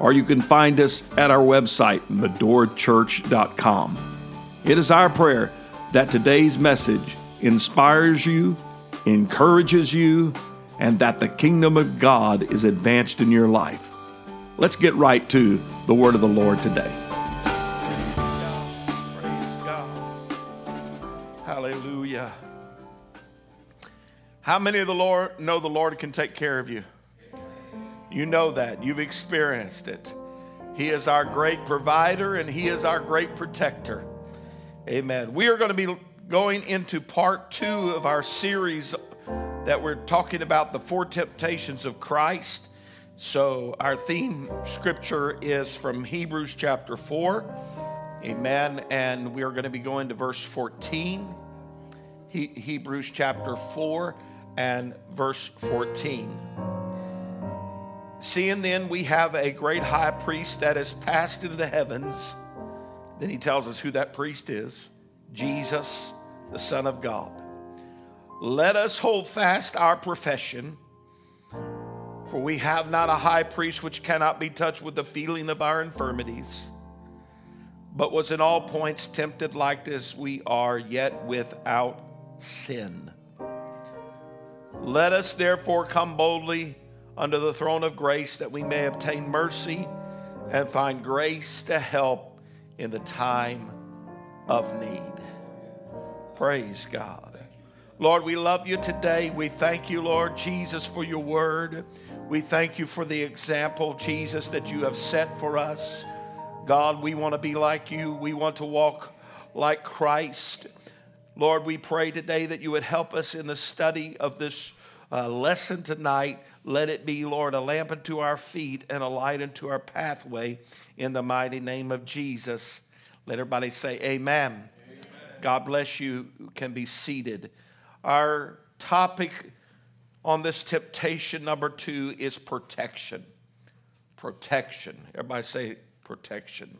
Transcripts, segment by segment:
or you can find us at our website, medorachurch.com. It is our prayer that today's message inspires you, encourages you, and that the kingdom of God is advanced in your life. Let's get right to the word of the Lord today. Praise God. Hallelujah. How many of the Lord know the Lord can take care of you? You know that. You've experienced it. He is our great provider and He is our great protector. Amen. We are going to be going into part two of our series that we're talking about the four temptations of Christ. So, our theme scripture is from Hebrews chapter 4. Amen. And we are going to be going to verse 14. He, Hebrews chapter 4 and verse 14. Seeing then we have a great high priest that has passed into the heavens, then he tells us who that priest is Jesus, the Son of God. Let us hold fast our profession, for we have not a high priest which cannot be touched with the feeling of our infirmities, but was in all points tempted like as we are, yet without sin. Let us therefore come boldly under the throne of grace that we may obtain mercy and find grace to help in the time of need. Praise God. Lord, we love you today. We thank you, Lord Jesus, for your word. We thank you for the example, Jesus, that you have set for us. God, we want to be like you. We want to walk like Christ. Lord, we pray today that you would help us in the study of this uh, lesson tonight. Let it be, Lord, a lamp unto our feet and a light unto our pathway in the mighty name of Jesus. Let everybody say, Amen. Amen. God bless you. you. Can be seated. Our topic on this temptation number two is protection. Protection. Everybody say protection.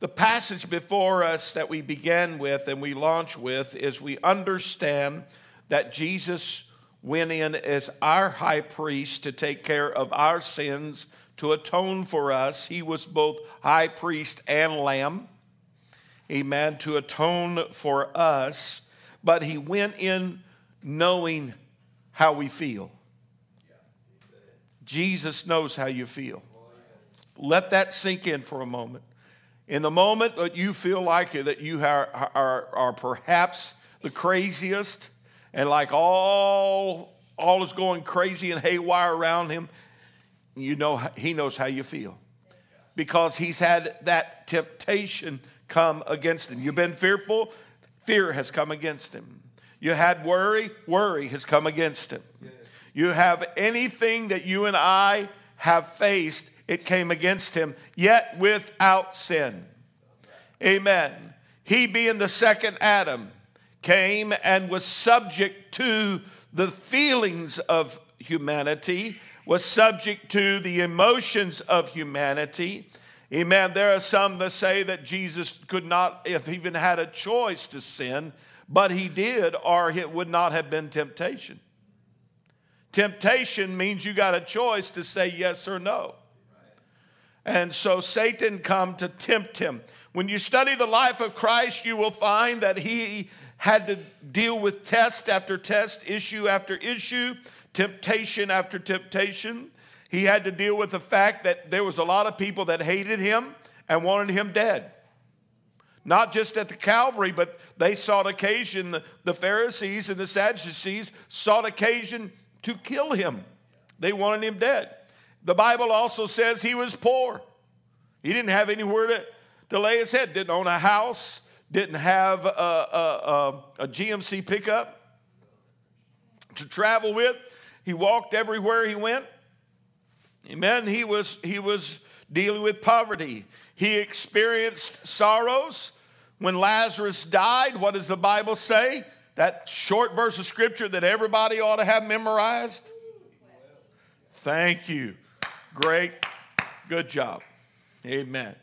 The passage before us that we began with and we launch with is we understand that Jesus went in as our high priest to take care of our sins, to atone for us. He was both high priest and lamb. Amen. To atone for us. But he went in knowing how we feel. Jesus knows how you feel. Let that sink in for a moment. In the moment that you feel like that you are, are, are perhaps the craziest, and like all all is going crazy and haywire around him, you know he knows how you feel. Because he's had that temptation come against him. You've been fearful, fear has come against him. You had worry, worry has come against him. You have anything that you and I have faced, it came against him, yet without sin. Amen. He being the second Adam came and was subject to the feelings of humanity, was subject to the emotions of humanity. Amen. There are some that say that Jesus could not have even had a choice to sin, but he did, or it would not have been temptation. Temptation means you got a choice to say yes or no. And so Satan come to tempt him. When you study the life of Christ, you will find that he had to deal with test after test, issue after issue, temptation after temptation. He had to deal with the fact that there was a lot of people that hated him and wanted him dead. Not just at the Calvary, but they sought occasion, the Pharisees and the Sadducees sought occasion to kill him. They wanted him dead. The Bible also says he was poor. He didn't have anywhere to, to lay his head, didn't own a house, didn't have a, a, a, a GMC pickup to travel with. He walked everywhere he went. Amen. He was, he was dealing with poverty. He experienced sorrows. When Lazarus died, what does the Bible say? That short verse of scripture that everybody ought to have memorized? Thank you. Great. Good job. Amen.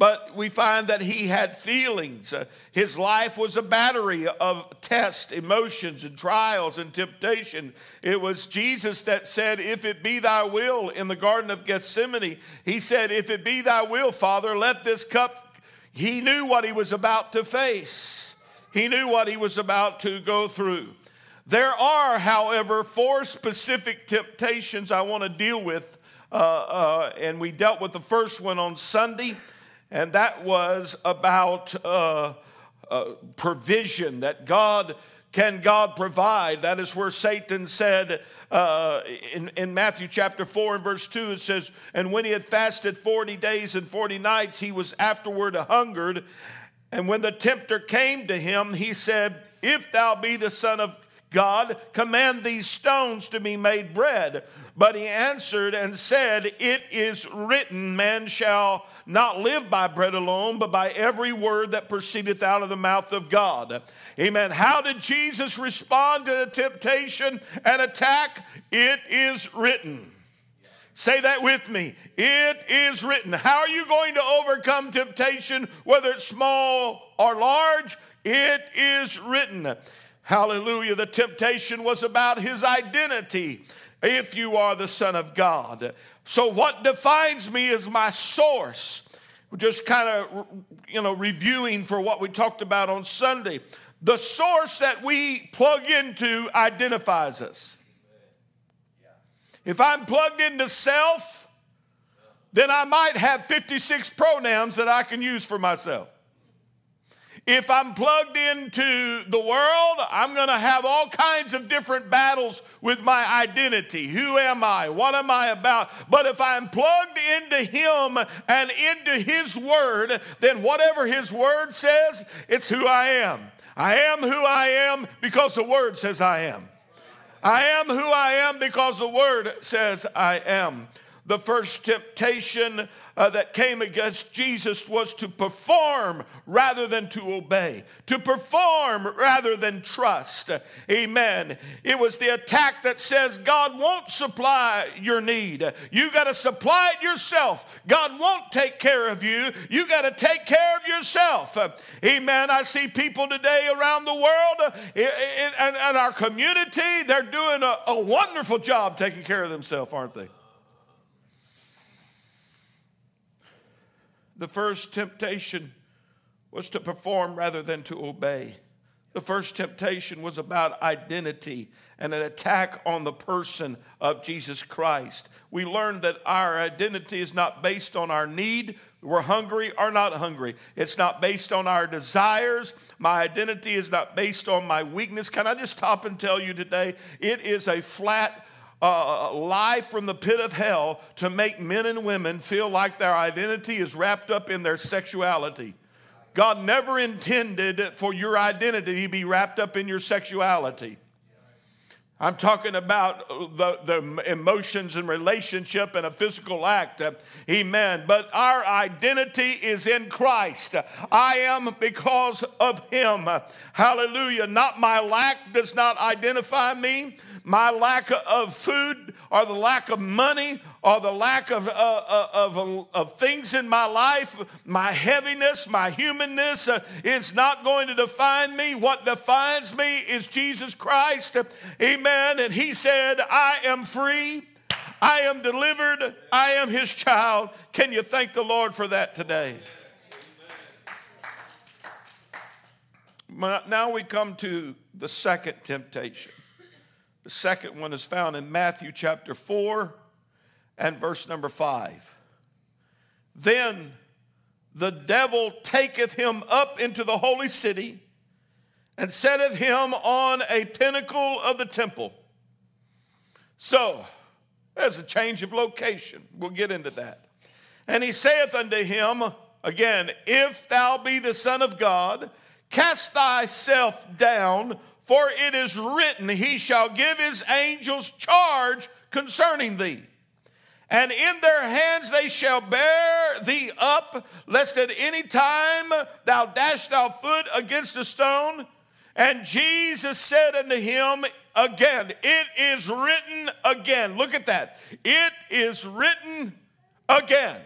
But we find that he had feelings. Uh, his life was a battery of tests, emotions, and trials and temptation. It was Jesus that said, If it be thy will, in the Garden of Gethsemane, he said, If it be thy will, Father, let this cup. He knew what he was about to face, he knew what he was about to go through. There are, however, four specific temptations I want to deal with, uh, uh, and we dealt with the first one on Sunday and that was about uh, uh, provision that God can God provide. That is where Satan said uh, in, in Matthew chapter 4 and verse 2, it says, And when he had fasted 40 days and 40 nights, he was afterward hungered. And when the tempter came to him, he said, If thou be the Son of God, command these stones to be made bread. But he answered and said, It is written, Man shall not live by bread alone, but by every word that proceedeth out of the mouth of God. Amen. How did Jesus respond to the temptation and attack? It is written. Say that with me. It is written. How are you going to overcome temptation, whether it's small or large? It is written. Hallelujah. The temptation was about his identity. If you are the Son of God. So, what defines me is my source. Just kind of, you know, reviewing for what we talked about on Sunday. The source that we plug into identifies us. If I'm plugged into self, then I might have 56 pronouns that I can use for myself. If I'm plugged into the world, I'm going to have all kinds of different battles with my identity. Who am I? What am I about? But if I'm plugged into Him and into His Word, then whatever His Word says, it's who I am. I am who I am because the Word says I am. I am who I am because the Word says I am. The first temptation uh, that came against Jesus was to perform rather than to obey, to perform rather than trust. Amen. It was the attack that says God won't supply your need. You got to supply it yourself. God won't take care of you. You got to take care of yourself. Amen. I see people today around the world and our community, they're doing a, a wonderful job taking care of themselves, aren't they? The first temptation was to perform rather than to obey. The first temptation was about identity and an attack on the person of Jesus Christ. We learned that our identity is not based on our need, we're hungry or not hungry. It's not based on our desires. My identity is not based on my weakness. Can I just stop and tell you today? It is a flat uh, lie from the pit of hell to make men and women feel like their identity is wrapped up in their sexuality. God never intended for your identity to be wrapped up in your sexuality. I'm talking about the, the emotions and relationship and a physical act. Uh, amen. But our identity is in Christ. I am because of Him. Hallelujah. Not my lack does not identify me my lack of food or the lack of money or the lack of, uh, uh of, of things in my life, my heaviness, my humanness uh, is not going to define me. What defines me is Jesus Christ. Amen. And He said, I am free. I am delivered. I am his child. Can you thank the Lord for that today? Now we come to the second temptation. The second one is found in Matthew chapter 4 and verse number 5. Then the devil taketh him up into the holy city and setteth him on a pinnacle of the temple. So, there's a change of location. We'll get into that. And he saith unto him, again, If thou be the Son of God, cast thyself down for it is written, He shall give His angels charge concerning thee. And in their hands they shall bear thee up, lest at any time thou dash thy foot against a stone. And Jesus said unto him again, It is written again. Look at that. It is written again.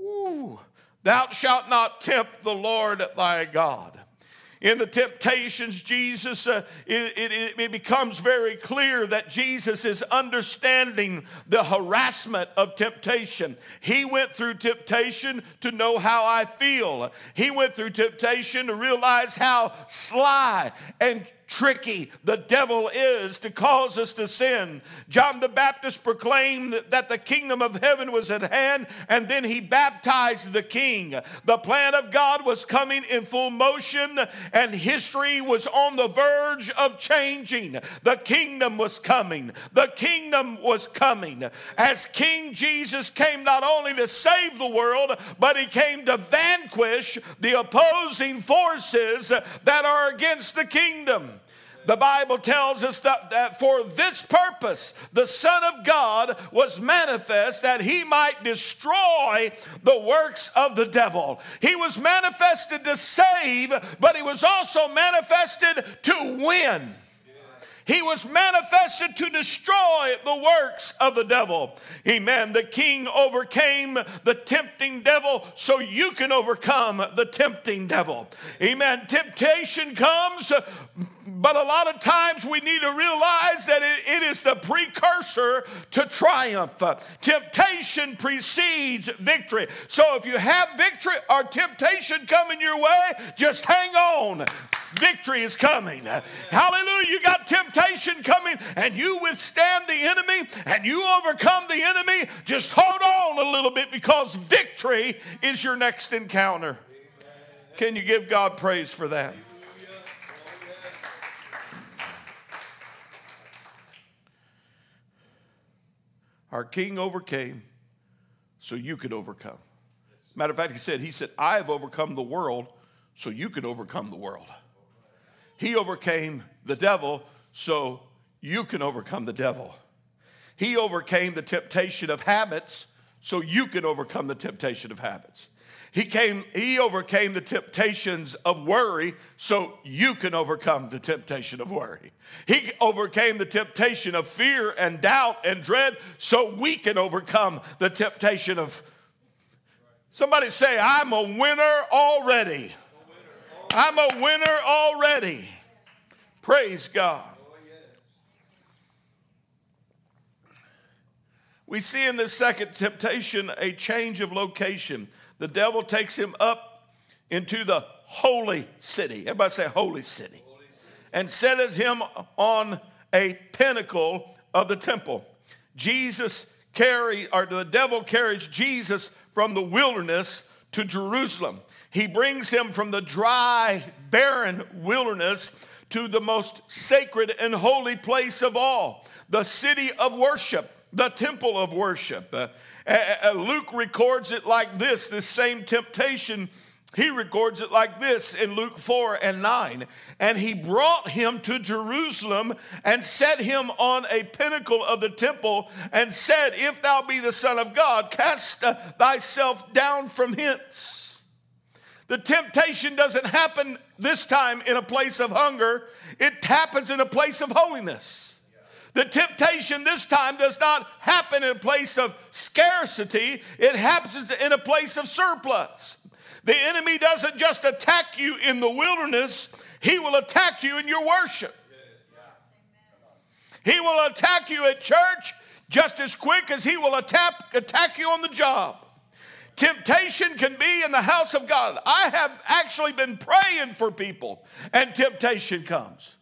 Ooh, Thou shalt not tempt the Lord thy God in the temptations, Jesus, uh, it, it, it, becomes very clear that Jesus is understanding the harassment of temptation. He went through temptation to know how I feel, he went through temptation to realize how sly and tricky the devil is to cause us to sin. John the Baptist proclaimed that the kingdom of heaven was at hand, and then he baptized the king. The plan of God was coming in full motion, and history was on the verge of changing. The kingdom was coming. The kingdom was coming. As King Jesus came not only to save the world, but he came to vanquish the opposing forces that are against the kingdom. The Bible tells us that, that for this purpose the Son of God was manifest that he might destroy the works of the devil. He was manifested to save, but he was also manifested to win. He was manifested to destroy the works of the devil. Amen. The king overcame the tempting devil so you can overcome the tempting devil. Amen. Temptation comes but a lot of times we need to realize that it, it is the precursor to triumph. Temptation precedes victory. So if you have victory or temptation coming your way, just hang on. Victory is coming. Hallelujah. You got temptation coming and you withstand the enemy and you overcome the enemy. Just hold on a little bit because victory is your next encounter. Can you give God praise for that? Our king overcame so you could overcome. Matter of fact, he said, He said, I have overcome the world so you could overcome the world. He overcame the devil so you can overcome the devil. He overcame the temptation of habits so you can overcome the temptation of habits. He came, he overcame the temptations of worry so you can overcome the temptation of worry. He overcame the temptation of fear and doubt and dread so we can overcome the temptation of Somebody say, I'm a winner already. I'm a winner already. Praise God. We see in this second temptation a change of location the devil takes him up into the holy city. Everybody say, holy city. And setteth him on a pinnacle of the temple. Jesus carry, or the devil carries Jesus from the wilderness to Jerusalem. He brings him from the dry, barren wilderness to the most sacred and holy place of all, the city of worship, the temple of worship. Uh, Luke records it like this this same temptation. He records it like this in Luke 4 and 9. And he brought him to Jerusalem and set him on a pinnacle of the temple and said, If thou be the Son of God, cast uh, thyself down from hence. The temptation doesn't happen this time in a place of hunger, it happens in a place of holiness. The temptation this time does not happen in a place of scarcity, it happens in a place of surplus. The enemy doesn't just attack you in the wilderness, he will attack you in your worship. He will attack you at church just as quick as he will attack, attack you on the job. Temptation can be in the house of God. I have actually been praying for people, and temptation comes.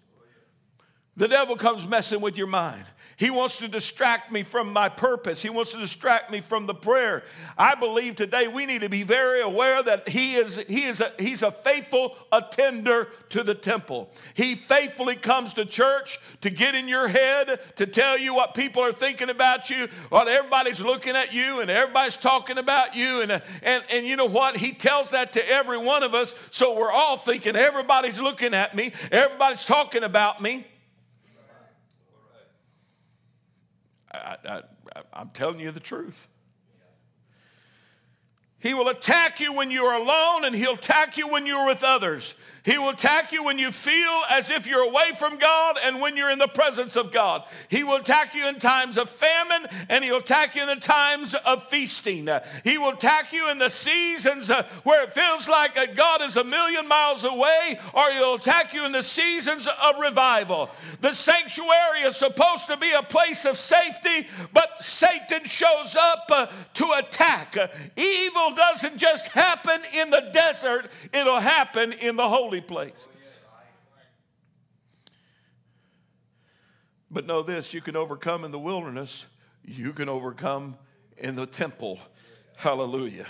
The devil comes messing with your mind. He wants to distract me from my purpose. He wants to distract me from the prayer. I believe today we need to be very aware that he is, he is a, he's a faithful attender to the temple. He faithfully comes to church to get in your head, to tell you what people are thinking about you, what everybody's looking at you, and everybody's talking about you. And, and, and you know what? He tells that to every one of us. So we're all thinking, everybody's looking at me, everybody's talking about me. I, I'm telling you the truth. He will attack you when you are alone, and he'll attack you when you're with others. He will attack you when you feel as if you're away from God and when you're in the presence of God. He will attack you in times of famine and he'll attack you in the times of feasting. He will attack you in the seasons uh, where it feels like God is a million miles away, or he'll attack you in the seasons of revival. The sanctuary is supposed to be a place of safety, but Satan shows up uh, to attack. Evil doesn't just happen in the desert, it'll happen in the holy holy places. But know this you can overcome in the wilderness, you can overcome in the temple. Hallelujah.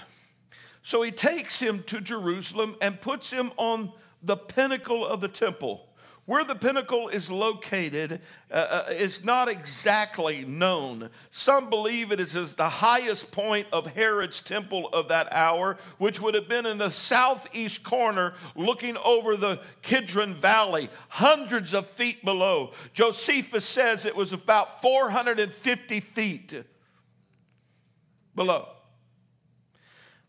So he takes him to Jerusalem and puts him on the pinnacle of the temple. Where the pinnacle is located uh, uh, is not exactly known. Some believe it is the highest point of Herod's temple of that hour, which would have been in the southeast corner looking over the Kidron Valley, hundreds of feet below. Josephus says it was about 450 feet below.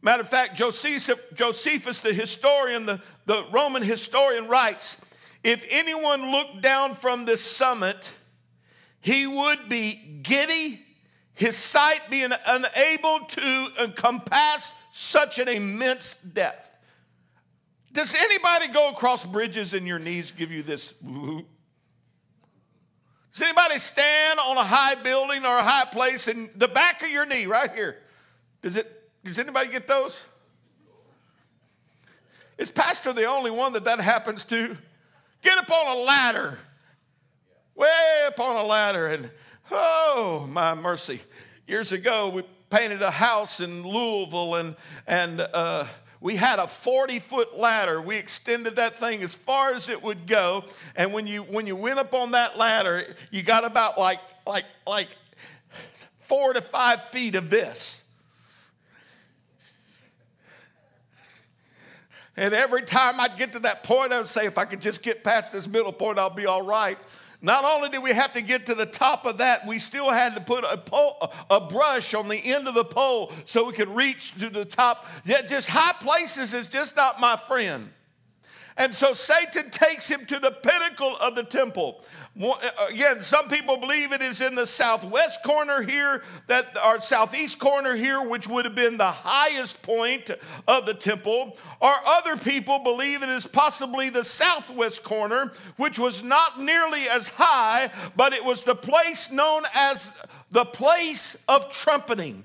Matter of fact, Josephus, Josephus the historian, the, the Roman historian, writes if anyone looked down from this summit, he would be giddy, his sight being unable to encompass such an immense depth. Does anybody go across bridges and your knees give you this? Does anybody stand on a high building or a high place and the back of your knee right here? Does it? Does anybody get those? Is Pastor the only one that that happens to? Get up on a ladder, way up on a ladder, and oh, my mercy. Years ago, we painted a house in Louisville, and, and uh, we had a 40 foot ladder. We extended that thing as far as it would go. And when you, when you went up on that ladder, you got about like, like, like four to five feet of this. And every time I'd get to that point, I would say, if I could just get past this middle point, I'll be all right. Not only did we have to get to the top of that, we still had to put a, pole, a brush on the end of the pole so we could reach to the top. Yeah, just high places is just not my friend. And so Satan takes him to the pinnacle of the temple. Uh, again, some people believe it is in the southwest corner here, that our southeast corner here, which would have been the highest point of the temple. Or other people believe it is possibly the southwest corner, which was not nearly as high, but it was the place known as the place of trumpeting.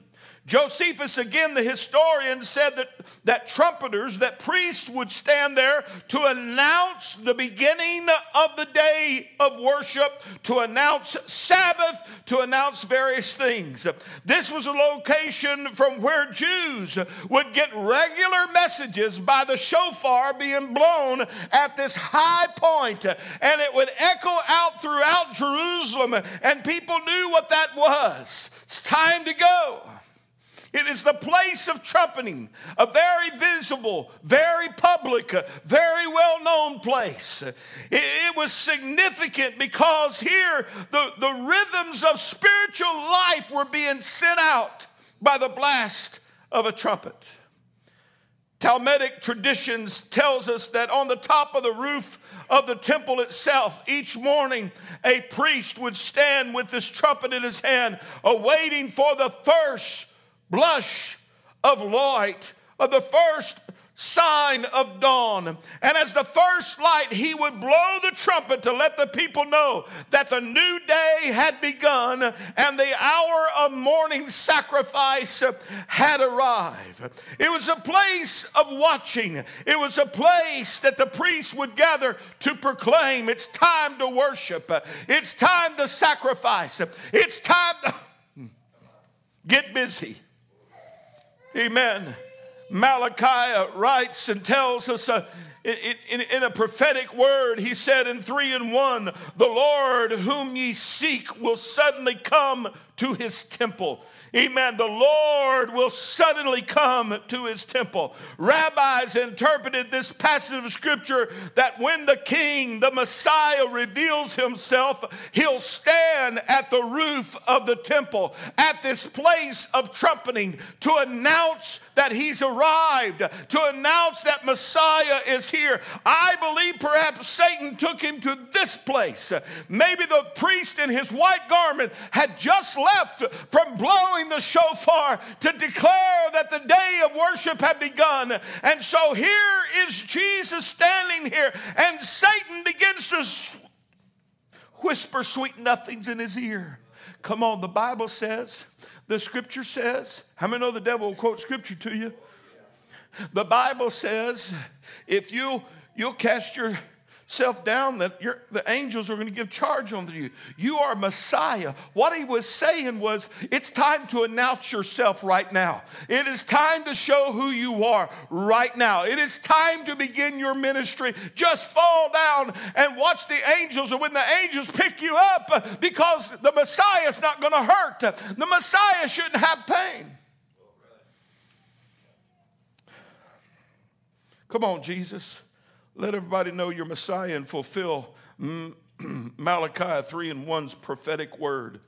Josephus, again, the historian, said that, that trumpeters, that priests would stand there to announce the beginning of the day of worship, to announce Sabbath, to announce various things. This was a location from where Jews would get regular messages by the shofar being blown at this high point, and it would echo out throughout Jerusalem, and people knew what that was. It's time to go. It is the place of trumpeting, a very visible, very public, very well known place. It, was significant because here the, the rhythms of spiritual life were being sent out by the blast of a trumpet. Talmudic traditions tells us that on the top of the roof of the temple itself, each morning a priest would stand with this trumpet in his hand, awaiting for the first blush of light, of the first sign of dawn. And as the first light, he would blow the trumpet to let the people know that the new day had begun and the hour of morning sacrifice had arrived. It was a place of watching, it was a place that the priests would gather to proclaim it's time to worship, it's time to sacrifice, it's time to get busy. Amen. Malachi writes and tells us uh, in, in, in, a prophetic word, he said in 3 and 1, the Lord whom ye seek will suddenly come to his temple. Amen. The Lord will suddenly come to his temple. Rabbis interpreted this passage of scripture that when the king, the Messiah, reveals himself, he'll stand at the roof of the temple, at this place of trumpeting, to announce that he's arrived, to announce that Messiah is here. I believe perhaps Satan took him to this place. Maybe the priest in his white garment had just left from blowing the shofar to declare that the day of worship had begun. And so here is Jesus standing here, and Satan begins to whisper sweet nothings in his ear. Come on, the Bible says the scripture says, how many know the devil will quote scripture to you? The Bible says, if you you'll cast your self down that the angels are going to give charge unto you. You are Messiah. What he was saying was, it's time to announce yourself right now. It is time to show who you are right now. It is time to begin your ministry. Just fall down and watch the angels, and when the angels pick you up, because the Messiah is not going to hurt, the Messiah shouldn't have pain. Come on, Jesus. Let everybody know you're Messiah and fulfill Malachi 3 and 1's prophetic word.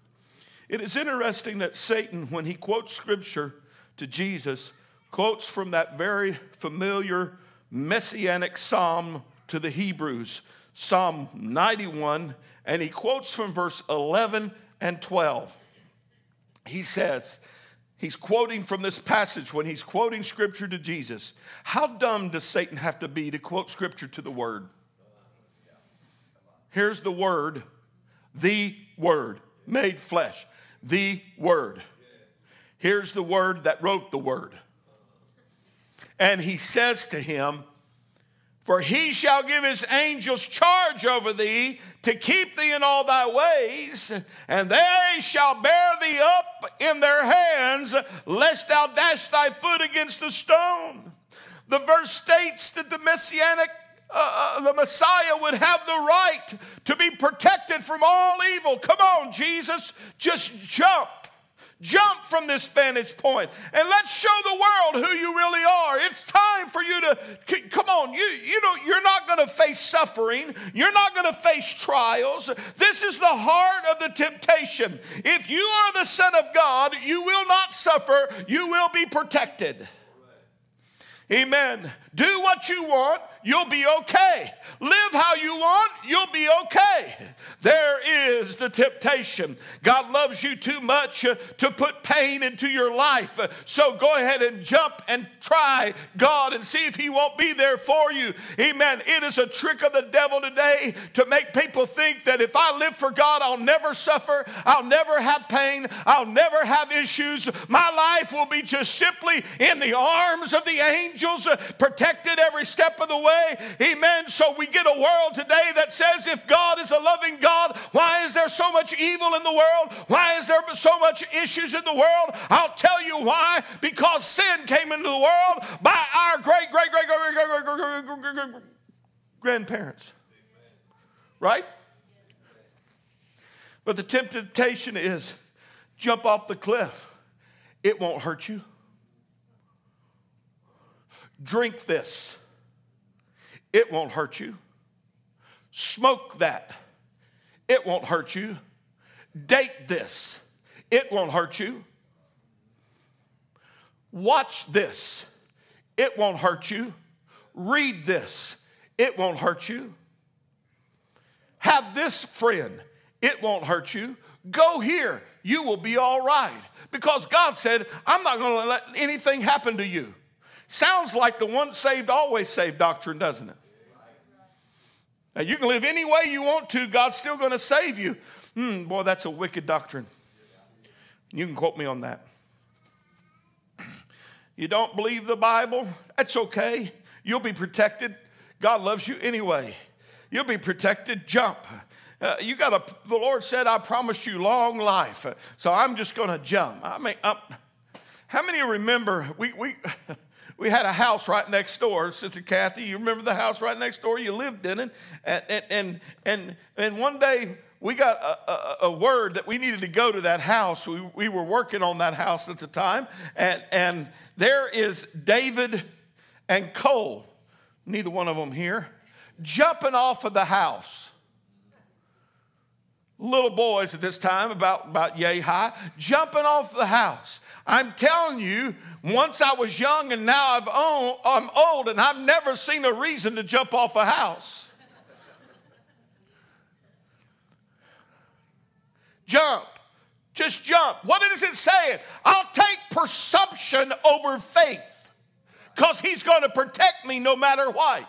It is interesting that Satan, when he quotes scripture to Jesus, quotes from that very familiar messianic psalm to the Hebrews, Psalm 91, and he quotes from verse 11 and 12. He says, He's quoting from this passage when he's quoting scripture to Jesus. How dumb does Satan have to be to quote scripture to the word? Here's the word, the word made flesh, the word. Here's the word that wrote the word. And he says to him, For he shall give his angels charge over thee to keep thee in all thy ways, and they shall bear thee up in their hands, lest thou dash thy foot against a stone. The verse states that the messianic uh, uh, the Messiah would have the right to be protected from all evil. Come on, Jesus, just jump Jump from this vantage point and let's show the world who you really are. It's time for you to come on. You you know you're not going to face suffering. You're not going to face trials. This is the heart of the temptation. If you are the son of God, you will not suffer. You will be protected. Amen. Do what you want, you'll be okay. Live how you want, you'll be okay. There is the temptation. God loves you too much uh, to put pain into your life. So go ahead and jump and try God and see if He won't be there for you. Amen. It is a trick of the devil today to make people think that if I live for God, I'll never suffer, I'll never have pain, I'll never have issues. My life will be just simply in the arms of the angels, uh, protected every step of the way. Amen. So we get a world today that says if God is a loving God, why is there so much evil in the world? Why is there so much issues in the world? I'll tell you why. Because sin came into the world by our great, great, great, great, great, great, great, great, great grandparents. Right? But the temptation is jump off the cliff. It won't hurt you. Drink this. It won't hurt you. Smoke that. It won't hurt you. Date this. It won't hurt you. Watch this. It won't hurt you. Read this. It won't hurt you. Have this friend. It won't hurt you. Go here. You will be all right. Because God said, I'm not going to let anything happen to you. Sounds like the once saved, always saved doctrine, doesn't it? Now, you can live any way you want to, God's still going to save you. Hmm, boy, that's a wicked doctrine. You can quote me on that. You don't believe the Bible? That's okay. You'll be protected. God loves you anyway. You'll be protected. Jump. Uh, you got a, the Lord said, I promised you long life. So I'm just going to jump. I mean, I'm, how many remember we, we, we had a house right next door, Sister Kathy. You remember the house right next door? You lived in it. And, and, and, and one day we got a, a, a, word that we needed to go to that house. We, we were working on that house at the time, and, and there is David and Cole, neither one of them here, jumping off of the house. Little boys at this time, about, about yay high, jumping off the house. I'm telling you, once I was young and now I've own, I'm old and I've never seen a reason to jump off a house. jump. Just jump. What is it saying? I'll take presumption over faith because he's going to protect me no matter what.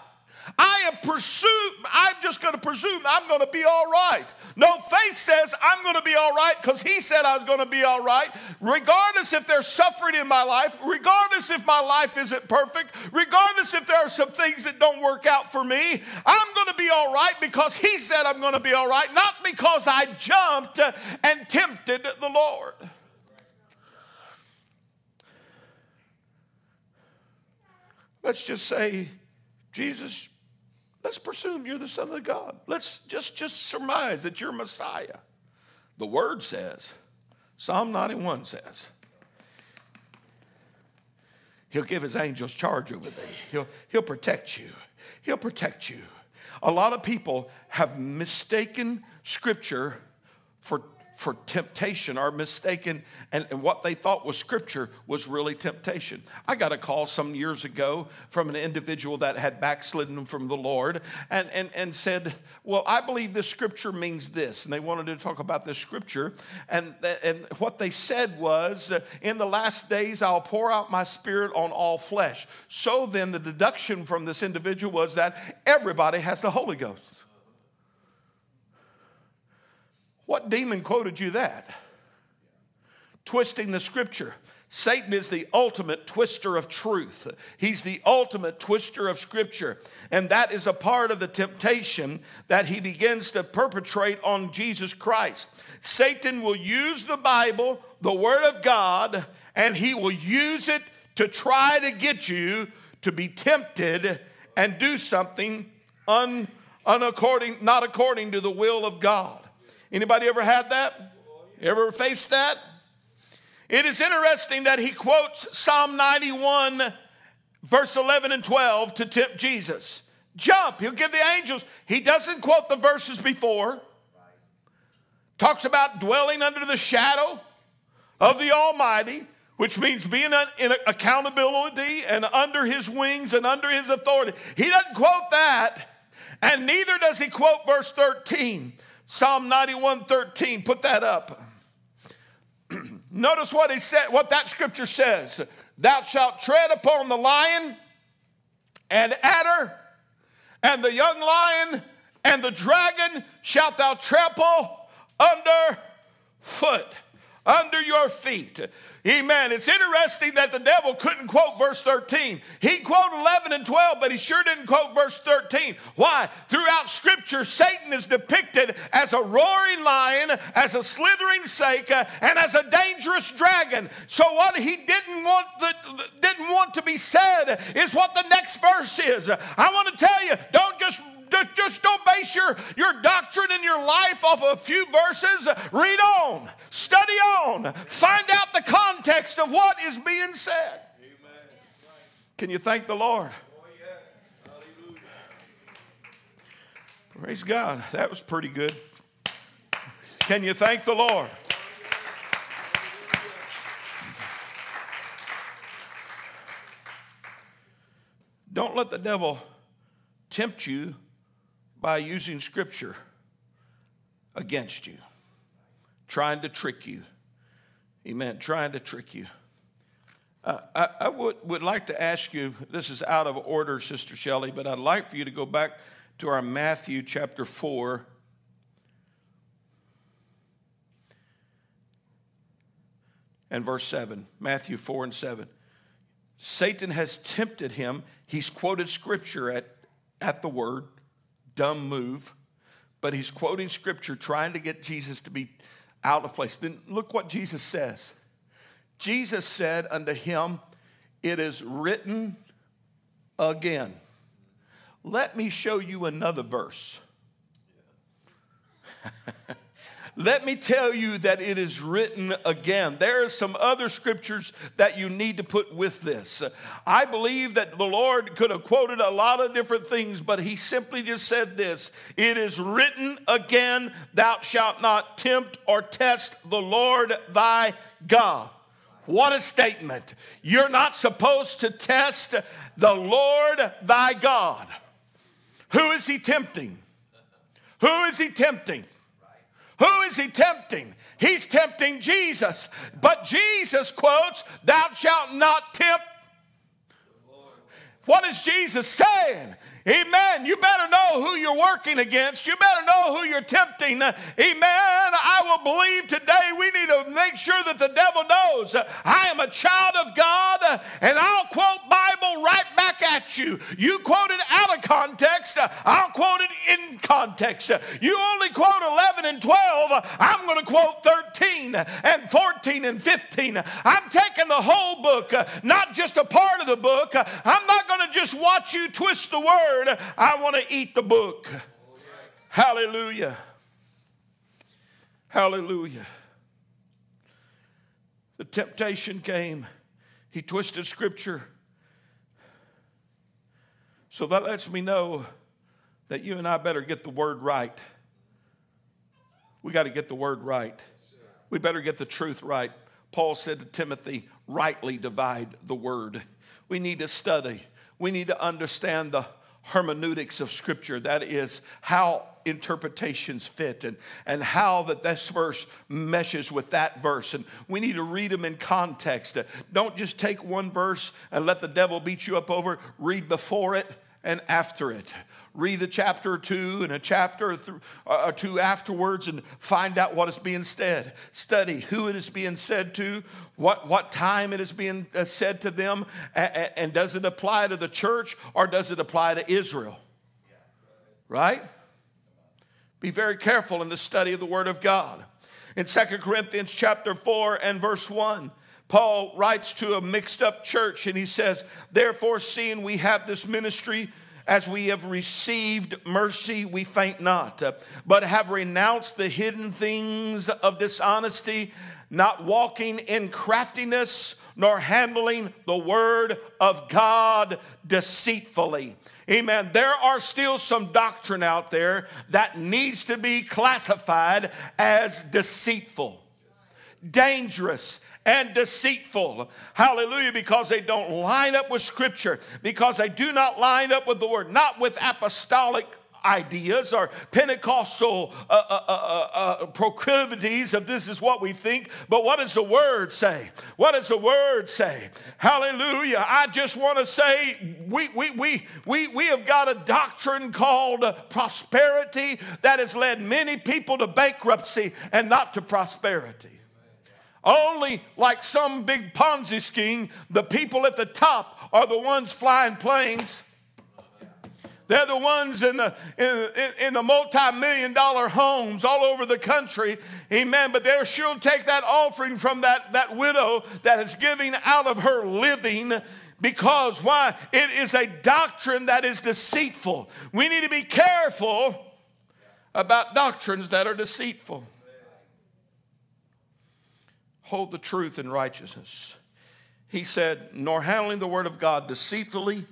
I am presume, I'm just going to presume I'm going to be all right. No, faith says I'm going to be all right because he said I was going to be all right, regardless if there's suffering in my life, regardless if my life isn't perfect, regardless if there are some things that don't work out for me. I'm going to be all right because he said I'm going to be all right, not because I jumped and tempted the Lord. Let's just say, Jesus, Let's presume you're the Son of God. Let's just, just surmise that you're Messiah. The Word says, Psalm 91 says, He'll give His angels charge over thee, He'll, he'll protect you. He'll protect you. A lot of people have mistaken Scripture for for temptation are mistaken, and, and what they thought was scripture was really temptation. I got a call some years ago from an individual that had backslidden from the Lord and, and, and said, Well, I believe this scripture means this. And they wanted to talk about this scripture. And, and what they said was, In the last days, I'll pour out my spirit on all flesh. So then, the deduction from this individual was that everybody has the Holy Ghost. What demon quoted you that? Twisting the scripture. Satan is the ultimate twister of truth. He's the ultimate twister of scripture. And that is a part of the temptation that he begins to perpetrate on Jesus Christ. Satan will use the Bible, the Word of God, and he will use it to try to get you to be tempted and do something un, unaccording, not according to the will of God. Anybody ever had that? Ever faced that? It is interesting that he quotes Psalm 91, verse 11 and 12 to tempt Jesus. Jump, he'll give the angels. He doesn't quote the verses before. Talks about dwelling under the shadow of the Almighty, which means being in accountability and under his wings and under his authority. He doesn't quote that, and neither does he quote verse 13. Psalm 91:13, put that up. Notice what he said, what that scripture says. Thou shalt tread upon the lion and adder, and the young lion and the dragon shalt thou trample under foot, under your feet. Amen. It's interesting that the devil couldn't quote verse 13. He quoted 11 and 12, but he sure didn't quote verse 13. Why? Throughout Scripture, Satan is depicted as a roaring lion, as a slithering snake, uh, and as a dangerous dragon. So what he didn't want the, didn't want to be said is what the next verse is. I want to tell you, don't just just don't base your, your doctrine and your life off a few verses. Read on, study on, find out the context of what is being said. Can you thank the Lord? Praise God. That was pretty good. Can you thank the Lord? Don't let the devil tempt you by using scripture against you, trying to trick you. Amen. Trying to trick you. Uh, I, I would, would like to ask you this is out of order, Sister Shelley, but I'd like for you to go back to our Matthew chapter 4. And verse 7, Matthew 4 and 7. Satan has tempted him. He's quoted scripture at, at the word dumb move, but he's quoting scripture trying to get Jesus to be out of place. Then look what Jesus says. Jesus said unto him, It is written again. Let me show you another verse. Let me tell you that it is written again. There are some other scriptures that you need to put with this. I believe that the Lord could have quoted a lot of different things, but he simply just said this It is written again, thou shalt not tempt or test the Lord thy God. What a statement. You're not supposed to test the Lord thy God. Who is he tempting? Who is he tempting? Who is he tempting? He's tempting Jesus. But Jesus quotes, Thou shalt not tempt. What is Jesus saying? Amen. You better know who you're working against. You better know who you're tempting. Amen. I will believe today we need to make sure that the devil knows I am a child of God and I'll quote Bible right back at you. You quote it out of context, I'll quote it in context. You only quote 11 and 12, I'm going to quote 13 and 14 and 15. I'm taking the whole book, not just a part of the book. I'm not going to just watch you twist the word word. I want to eat the book. Hallelujah. Hallelujah. The temptation came. He twisted scripture. So that lets me know that you and I better get the word right. We got to get the word right. We better get the truth right. Paul said to Timothy, rightly divide the word. We need to study. We need to understand the hermeneutics of Scripture. That is how interpretations fit and, and how that this verse meshes with that verse. And we need to read them in context. Uh, don't just take one verse and let the devil beat you up over. Read before it and after it. Read the chapter or two and a chapter or two afterwards and find out what is being said. Study who it is being said to, what, what time it is being uh, said to them, and, does it apply to the church or does it apply to Israel? Right? Be very careful in the study of the Word of God. In Second Corinthians chapter 4 and verse 1, Paul writes to a mixed up church and he says, Therefore, seeing we have this ministry, as we have received mercy, we faint not, uh, but have renounced the hidden things of dishonesty, not walking in craftiness, nor handling the word of God deceitfully. Amen. There are still some doctrine out there that needs to be classified as deceitful, dangerous, and deceitful. Hallelujah, because they don't line up with Scripture, because they do not line up with the Word, not with apostolic ideas or Pentecostal uh, uh, uh, uh, uh proclivities of this is what we think, but what does the Word say? What does the Word say? Hallelujah. I just want to say we, we, we, we, we have got a doctrine called prosperity that has led many people to bankruptcy and not to prosperity. Only like some big Ponzi scheme, the people at the top are the ones flying planes. They're the ones in the, in, in the multi million dollar homes all over the country. Amen. But they'll sure to take that offering from that, that widow that is giving out of her living because why? It is a doctrine that is deceitful. We need to be careful about doctrines that are deceitful hold the truth in righteousness. He said, nor handling the word of God deceitfully,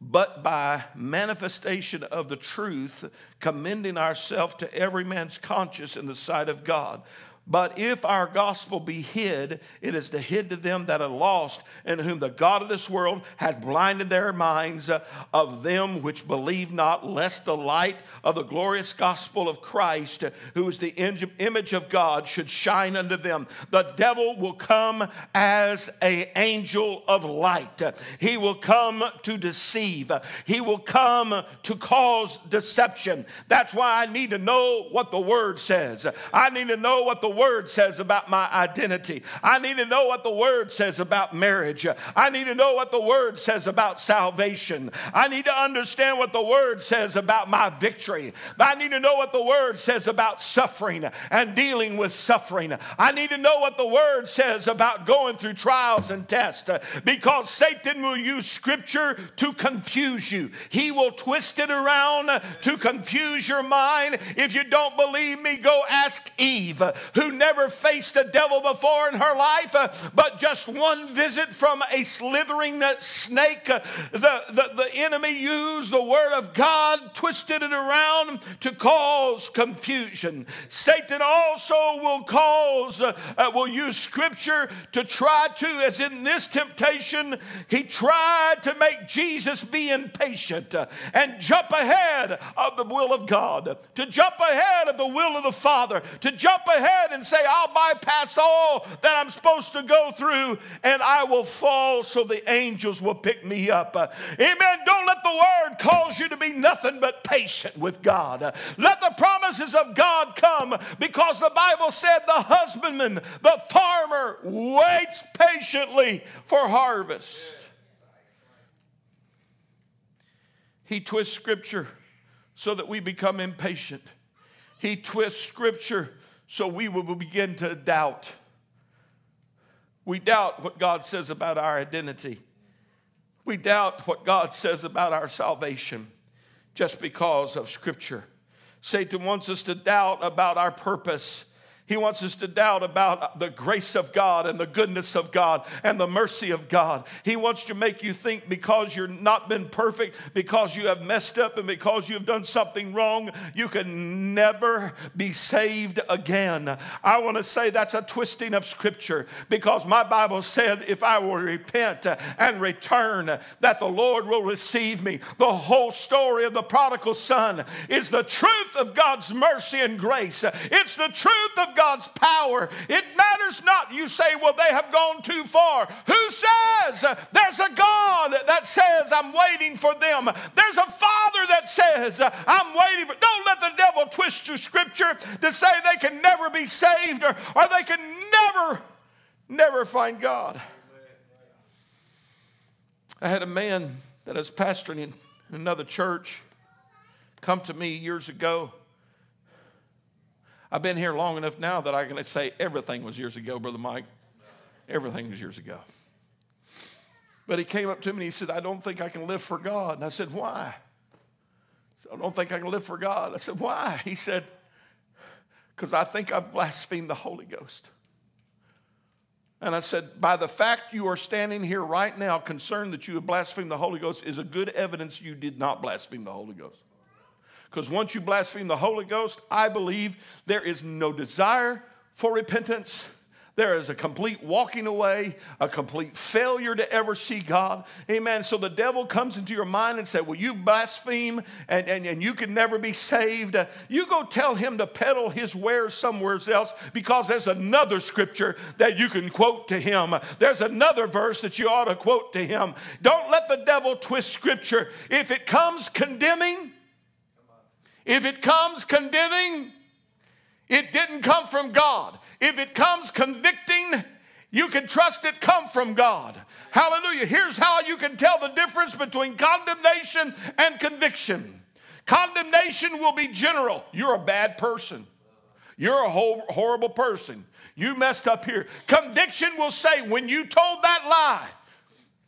but by manifestation of the truth, commending ourselves to every man's conscience in the sight of God. But if our gospel be hid, it is the hid to them that are lost, in whom the God of this world hath blinded their minds uh, of them which believe not, lest the light of the glorious gospel of Christ, who is the image of God, should shine unto them. The devil will come as an angel of light. He will come to deceive. He will come to cause deception. That's why I need to know what the word says. I need to know what the Word says about my identity. I need to know what the Word says about marriage. I need to know what the Word says about salvation. I need to understand what the Word says about my victory. I need to know what the Word says about suffering and dealing with suffering. I need to know what the Word says about going through trials and tests because Satan will use Scripture to confuse you. He will twist it around to confuse your mind. If you don't believe me, go ask Eve, who never faced a devil before in her life, but just one visit from a slithering snake. The, the, the enemy used the word of God, twisted it around to cause confusion. Satan also will cause, uh, will use scripture to try to, as in this temptation, he tried to make Jesus be impatient uh, and jump ahead of the will of God, to jump ahead of the will of the Father, to jump ahead and say, I'll bypass all that I'm supposed to go through and I will fall so the angels will pick me up. Amen. Don't let the word cause you to be nothing but patient with God. Let the promises of God come because the Bible said the husbandman, the farmer, waits patiently for harvest. He twists scripture so that we become impatient. He twists scripture so we will begin to doubt. We doubt what God says about our identity. We doubt what God says about our salvation just because of scripture. Satan wants us to doubt about our purpose he wants us to doubt about the grace of God and the goodness of God and the mercy of God. He wants to make you think because you're not been perfect, because you have messed up, and because you've done something wrong, you can never be saved again. I want to say that's a twisting of Scripture because my Bible said if I will repent and return, that the Lord will receive me. The whole story of the prodigal son is the truth of God's mercy and grace. It's the truth of God's power. It matters not. You say, well, they have gone too far. Who says? There's a God that says, I'm waiting for them. There's a Father that says, I'm waiting for. Don't let the devil twist your scripture to say they can never be saved or, or they can never, never find God. I had a man that was pastoring in another church come to me years ago I've been here long enough now that I can say everything was years ago, Brother Mike. Everything was years ago. But he came up to me and he said, I don't think I can live for God. And I said, Why? I don't think I can live for God. I said, Why? He said, Because I think I've blasphemed the Holy Ghost. And I said, By the fact you are standing here right now concerned that you have blasphemed the Holy Ghost is a good evidence you did not blaspheme the Holy Ghost. Because once you blaspheme the Holy Ghost, I believe there is no desire for repentance. There is a complete walking away, a complete failure to ever see God. Amen. So the devil comes into your mind and says, Well, you blaspheme and, and, and you can never be saved. You go tell him to peddle his wares somewhere else because there's another scripture that you can quote to him. There's another verse that you ought to quote to him. Don't let the devil twist scripture. If it comes condemning, if it comes condemning, it didn't come from God. If it comes convicting, you can trust it come from God. Hallelujah. Here's how you can tell the difference between condemnation and conviction. Condemnation will be general. You're a bad person. You're a horrible person. You messed up here. Conviction will say, when you told that lie,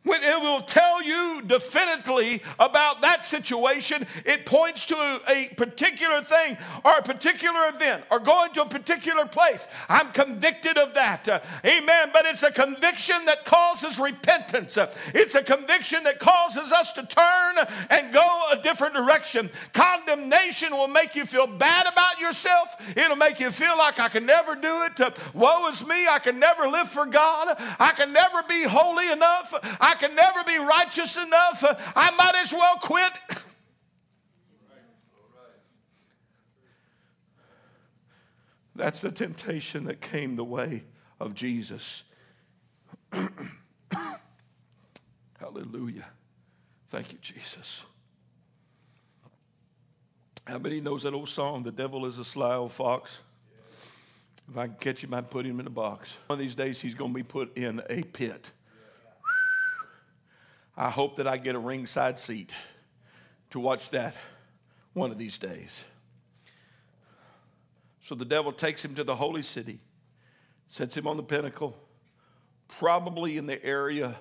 when it will tell you definitively about that situation, it points to a particular thing or a particular event or going to a particular place. I'm convicted of that. Uh, amen. But it's a conviction that causes repentance. Uh, it's a conviction that causes us to turn and go a different direction. Condemnation will make you feel bad about yourself. It'll make you feel like I can never do it. Uh, woe is me. I can never live for God. I can never be holy enough. I I can never be righteous enough. I might as well quit. That's the temptation that came the way of Jesus. Hallelujah. Thank you, Jesus. How many knows that old song, The Devil is a Sly Old Fox? If I can catch him, I'd put him in a box. One of these days, he's going to be put in a pit. I hope that I get a ringside seat to watch that one of these days. So the devil takes him to the holy city, sets him on the pinnacle, probably in the area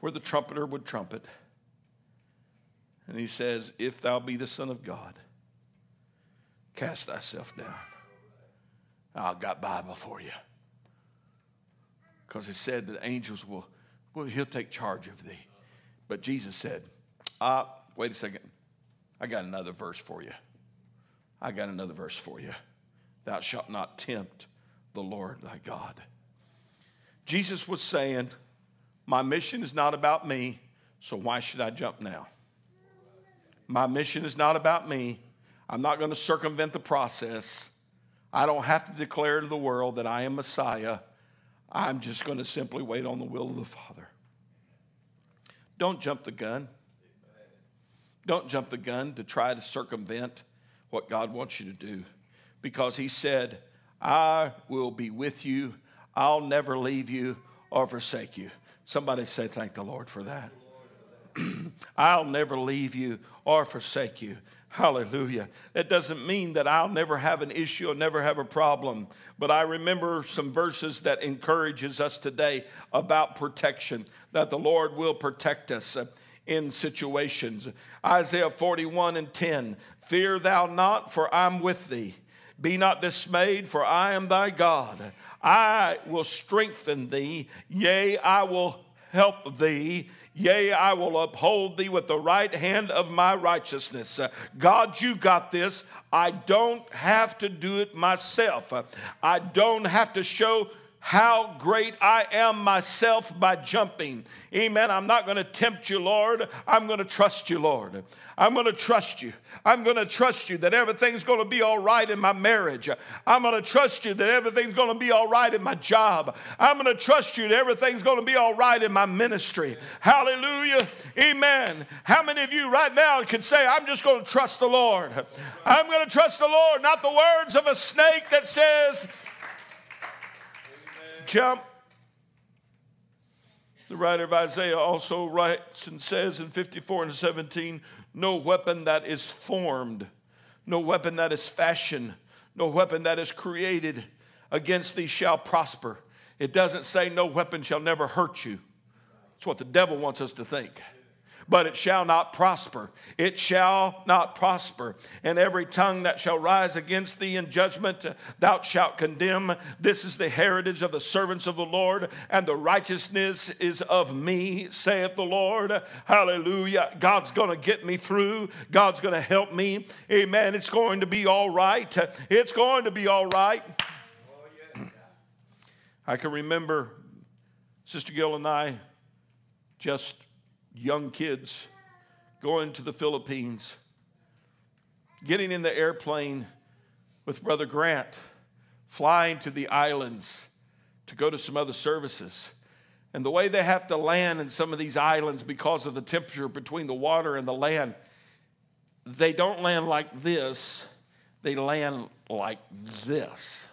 where the trumpeter would trumpet. And he says, If thou be the Son of God, cast thyself down. I'll got by before you. Because it said that angels will, well, he'll take charge of thee. But Jesus said, Ah, wait a second. I got another verse for you. I got another verse for you. Thou shalt not tempt the Lord thy God. Jesus was saying, My mission is not about me, so why should I jump now? My mission is not about me. I'm not going to circumvent the process. I don't have to declare to the world that I am Messiah. I'm just going to simply wait on the will of the Father. Don't jump the gun. Don't jump the gun to try to circumvent what God wants you to do because He said, I will be with you. I'll never leave you or forsake you. Somebody say, Thank the Lord for that. I'll never leave you or forsake you. Hallelujah. That doesn't mean that I'll never have an issue or never have a problem. But I remember some verses that encourages us today about protection, that the Lord will protect us uh, in situations. Isaiah 41 and 10 Fear thou not, for I'm with thee. Be not dismayed, for I am thy God. I will strengthen thee, yea, I will help thee. Yea, I will uphold thee with the right hand of my righteousness. Uh, God, you got this. I don't have to do it myself. Uh, I don't have to show how great I am myself by jumping. Amen. I'm not going to tempt you, Lord. I'm going to trust you, Lord. I'm going to trust you. I'm going to trust you that everything's going to be all right in my marriage. I'm going to trust you that everything's going to be all right in my job. I'm going to trust you that everything's going to be all right in my ministry. Hallelujah. Amen. How many of you right now can say, I'm just going to trust the Lord? I'm going to trust the Lord, not the words of a snake that says, jump. The writer of Isaiah also writes and says in 54 and 17 no weapon that is formed, no weapon that is fashioned, no weapon that is created against thee shall prosper. It doesn't say no weapon shall never hurt you. It's what the devil wants us to think but it shall not prosper. It shall not prosper. And every tongue that shall rise against thee in judgment, uh, thou shalt condemn. This is the heritage of the servants of the Lord, and the righteousness is of me, saith the Lord. Hallelujah. God's going to get me through. God's going to help me. Amen. It's going to be all right. It's going to be all right. I can remember Sister Gill and I just young kids going to the Philippines, getting in the airplane with Brother Grant, flying to the islands to go to some other services. And the way they have to land in some of these islands because of the temperature between the water and the land, they don't land like this, they land like this.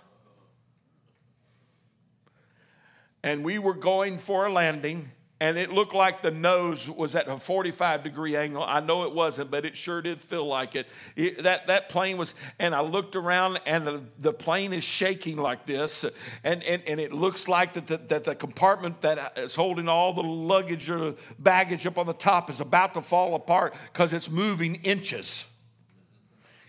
And we were going for a landing and it looked like the nose was at a 45 degree angle. I know it wasn't, but it sure did feel like it. it that, that plane was, and I looked around and the, the plane is shaking like this, and, and, and it looks like that the, that the compartment that is holding all the luggage or baggage up on the top is about to fall apart because it's moving inches.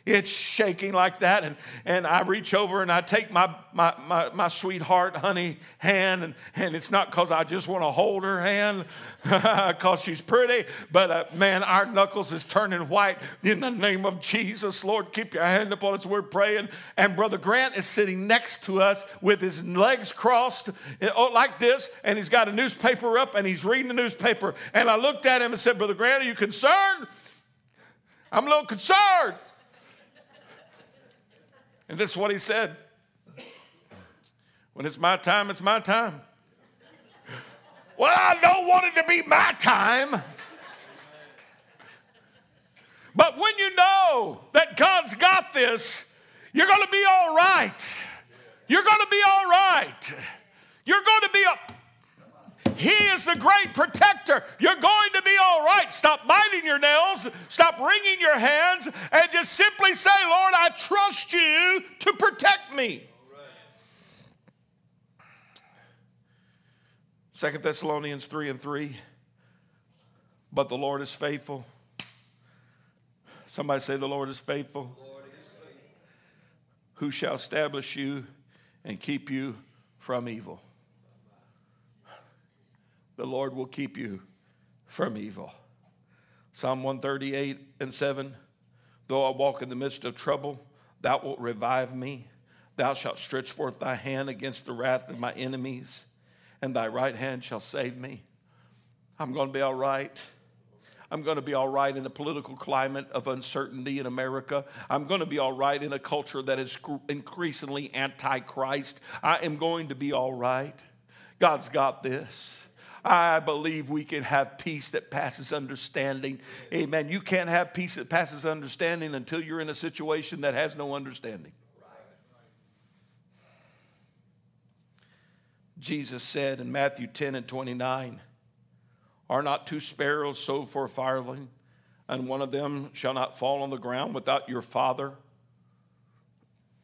It's shaking like that. And, and I reach over and I take my, my, my, my sweetheart, honey, hand. And, and it's not because I just want to hold her hand because she's pretty, but uh, man, our knuckles is turning white in the name of Jesus. Lord, keep your hand upon us. We're praying. And Brother Grant is sitting next to us with his legs crossed eh, oh, like this, and he's got a newspaper up and he's reading the newspaper. And I looked at him and said, Brother Grant, are you concerned? I'm a little concerned. And this is what he said When it's my time, it's my time. Well, I don't want it to be my time. But when you know that God's got this, you're going to be all right. You're going to be all right. You're going to be a he is the great protector. You're going to be all right. Stop biting your nails, stop wringing your hands, and just simply say, Lord, I trust you to protect me. Second Thessalonians 3 and 3. But the Lord is faithful. Somebody say, The Lord is faithful. Lord is faithful. Who shall establish you and keep you from evil? The Lord will keep you from evil. Psalm 138 and 7 Though I walk in the midst of trouble, thou wilt revive me. Thou shalt stretch forth thy hand against the wrath of my enemies, and thy right hand shall save me. I'm going to be all right. I'm going to be all right in a political climate of uncertainty in America. I'm going to be all right in a culture that is increasingly anti Christ. I am going to be all right. God's got this. I believe we can have peace that passes understanding. Amen. You can't have peace that passes understanding until you're in a situation that has no understanding. Jesus said in Matthew 10 and 29, Are not two sparrows sold for a farthing, and one of them shall not fall on the ground without your Father?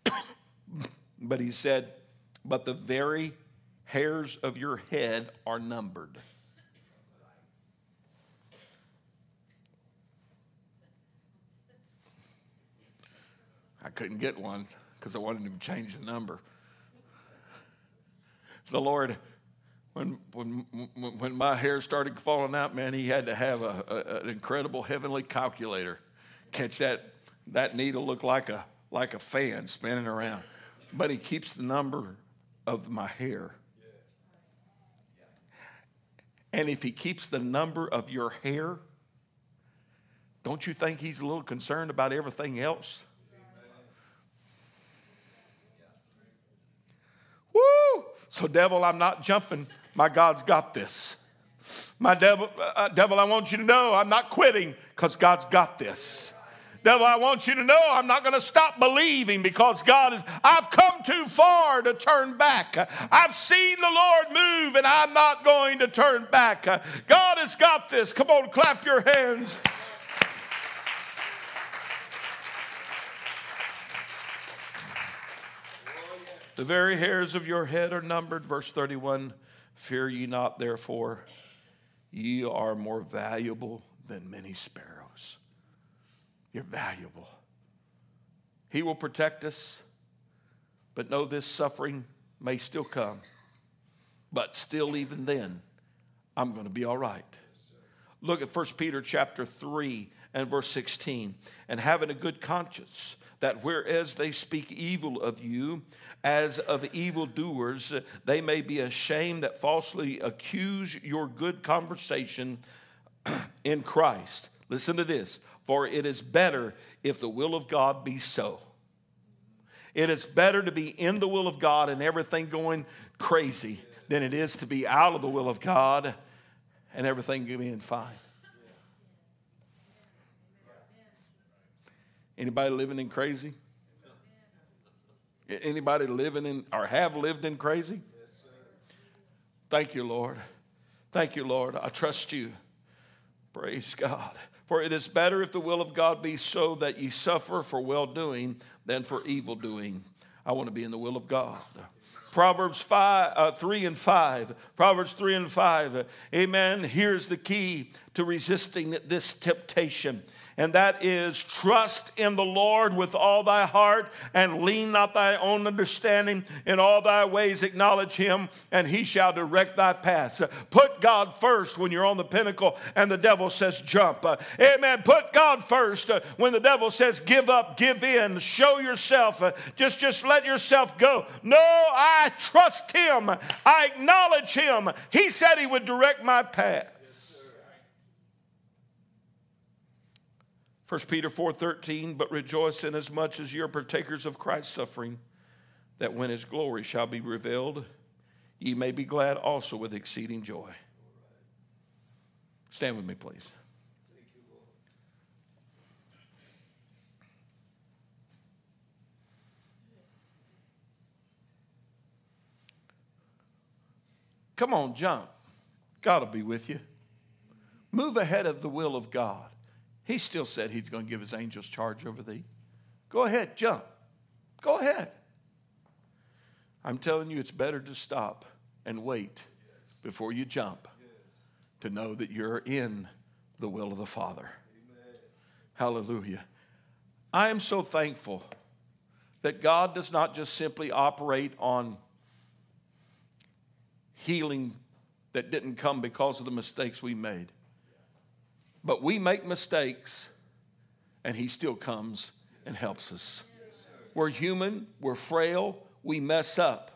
but he said, But the very hairs of your head are numbered. I couldn't get one because I wanted to change the number. The Lord, when, when, when my hair started falling out, man, he had to have a, a, an incredible heavenly calculator catch that, that needle look like a, like a fan spinning around. But he keeps the number of my hair. And if he keeps the number of your hair, don't you think he's a little concerned about everything else? Woo! So, devil, I'm not jumping. My God's got this. My devil, uh, devil, I want you to know I'm not quitting because God's got this. Devil, I want you to know I'm not going to stop believing because God is, I've come too far to turn back. I've seen the Lord move and I'm not going to turn back. God has got this. Come on, clap your hands. The very hairs of your head are numbered. Verse 31 Fear ye not, therefore, ye are more valuable than many sparrows. You're valuable. He will protect us, but know this suffering may still come. But still, even then, I'm going to be all right. Look at 1 Peter chapter 3 and verse 16. And having a good conscience, that whereas they speak evil of you, as of evildoers, they may be ashamed that falsely accuse your good conversation in Christ. Listen to this for it is better if the will of God be so. It is better to be in the will of God and everything going crazy than it is to be out of the will of God and everything being fine. Anybody living in crazy? Anybody living in or have lived in crazy? Thank you, Lord. Thank you, Lord. I trust you. Praise God. For it is better if the will of God be so that ye suffer for well doing than for evil doing. I want to be in the will of God. Proverbs 5, uh, 3 and 5. Proverbs 3 and 5. Amen. Here's the key to resisting this temptation and that is trust in the Lord with all thy heart and lean not thy own understanding. In all thy ways acknowledge him, and he shall direct thy paths. Put God first when you're on the pinnacle and the devil says jump. Amen. Put God first uh, when the devil says give up, give in, show yourself. Uh, just, just let yourself go. No, I trust him. I acknowledge him. He said he would direct my path. 1 Peter 4:13, but rejoice in as much as you're partakers of Christ's suffering, that when his glory shall be revealed, ye may be glad also with exceeding joy. Stand with me, please. Come on, jump. God will be with you. Move ahead of the will of God. He still said he's going to give his angels charge over thee. Go ahead, jump. Go ahead. I'm telling you, it's better to stop and wait before you jump to know that you're in the will of the Father. Hallelujah. I am so thankful that God does not just simply operate on healing that didn't come because of the mistakes we made. But we make mistakes, and He still comes and helps us. We're human, we're frail, we mess up.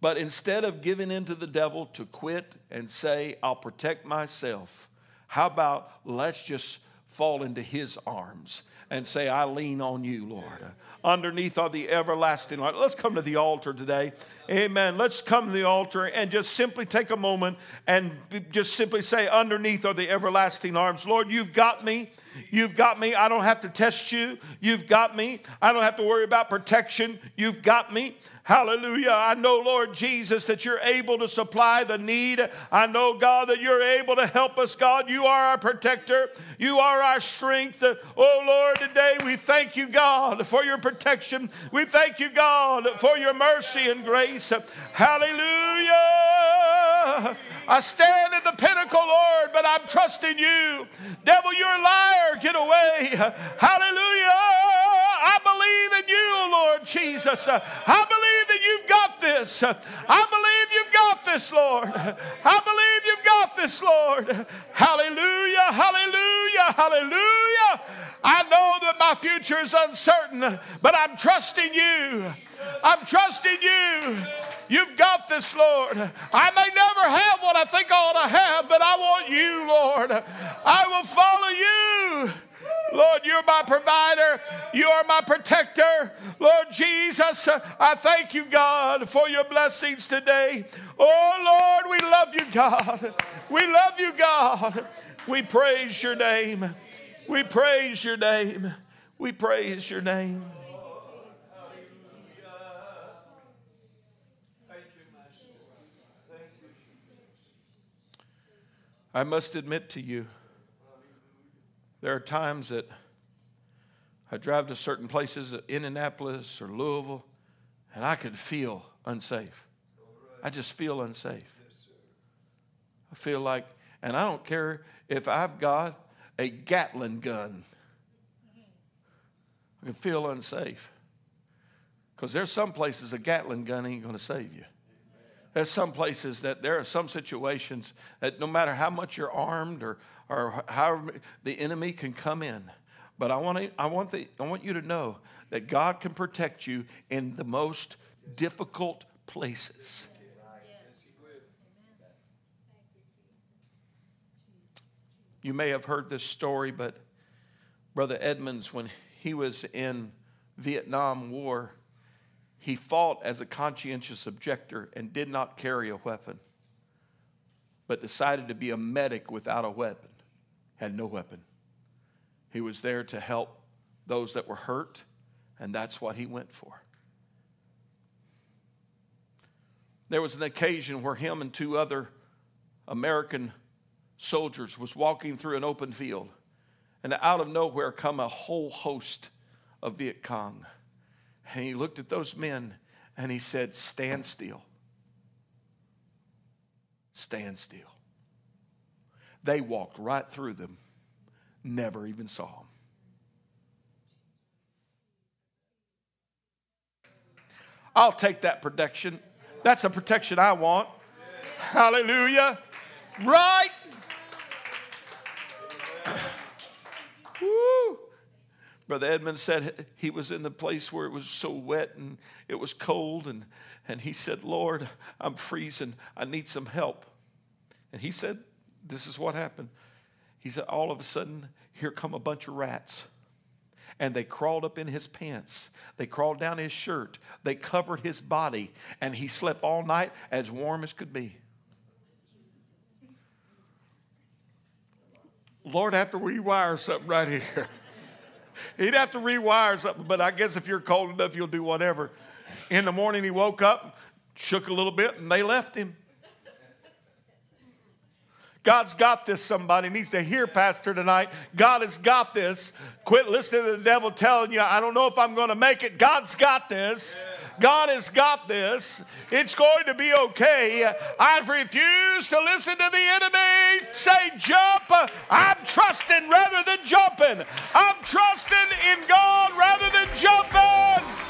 But instead of giving in to the devil to quit and say, I'll protect myself, how about let's just fall into his arms and say, I lean on you, Lord. Underneath are the everlasting light. Let's come to the altar today. Amen. Let's come to the altar and just simply take a moment and just simply say, Underneath are the everlasting arms. Lord, you've got me. You've got me. I don't have to test you. You've got me. I don't have to worry about protection. You've got me. Hallelujah. I know, Lord Jesus, that you're able to supply the need. I know, God, that you're able to help us, God. You are our protector, you are our strength. Oh, Lord, today we thank you, God, for your protection. We thank you, God, for your mercy and grace. Hallelujah. I stand at the pinnacle, Lord, but I'm trusting you. Devil, you're a liar. Get away. Hallelujah. I believe in you, Lord Jesus. I believe that you've got this. I believe you've got this, Lord. I believe you've got this, Lord. Hallelujah. Hallelujah. Hallelujah. I know that my future is uncertain, but I'm trusting you. I'm trusting you. You've got this, Lord. I may never have what I think I ought to have, but I want you, Lord. I will follow you. Lord, you're my provider. You are my protector. Lord Jesus, I thank you, God, for your blessings today. Oh, Lord, we love you, God. We love you, God. We praise your name. We praise your name. We praise your name. I must admit to you, there are times that I drive to certain places, in Indianapolis or Louisville, and I could feel unsafe. I just feel unsafe. I feel like, and I don't care if I've got a Gatling gun, I can feel unsafe. Because there's some places a Gatling gun ain't going to save you. There's some places that there are some situations that no matter how much you're armed or, or however the enemy can come in. But I want, to, I, want the, I want you to know that God can protect you in the most difficult places. You may have heard this story, but Brother Edmonds, when he was in Vietnam War, he fought as a conscientious objector and did not carry a weapon, but decided to be a medic without a weapon, had no weapon. He was there to help those that were hurt, and that's what he went for. There was an occasion where him and two other American soldiers was walking through an open field, and out of nowhere come a whole host of Viet Cong and he looked at those men and he said, Stand still. Stand still. They walked right through them, never even saw them. I'll take that protection. That's a protection I want. Hallelujah. Right? Woo. Brother Edmund said he was in the place where it was so wet and it was cold, and, and he said, Lord, I'm freezing. I need some help. And he said, This is what happened. He said, All of a sudden, here come a bunch of rats. And they crawled up in his pants. They crawled down his shirt. They covered his body. And he slept all night as warm as could be. Lord, have to rewire something right here. He'd have to rewire something, but I guess if you're cold enough, you'll do whatever. In the morning, he woke up, shook a little bit, and they left him. God's got this. Somebody needs to hear, Pastor, tonight. God has got this. Quit listening to the devil telling you, I don't know if I'm going to make it. God's got this. God has got this. It's going to be okay. I've refused to listen to the enemy say jump. I'm trusting rather than jumping. I'm trusting in God rather than jumping.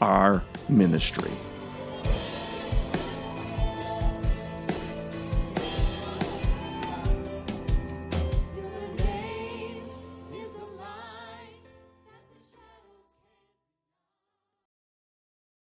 our ministry.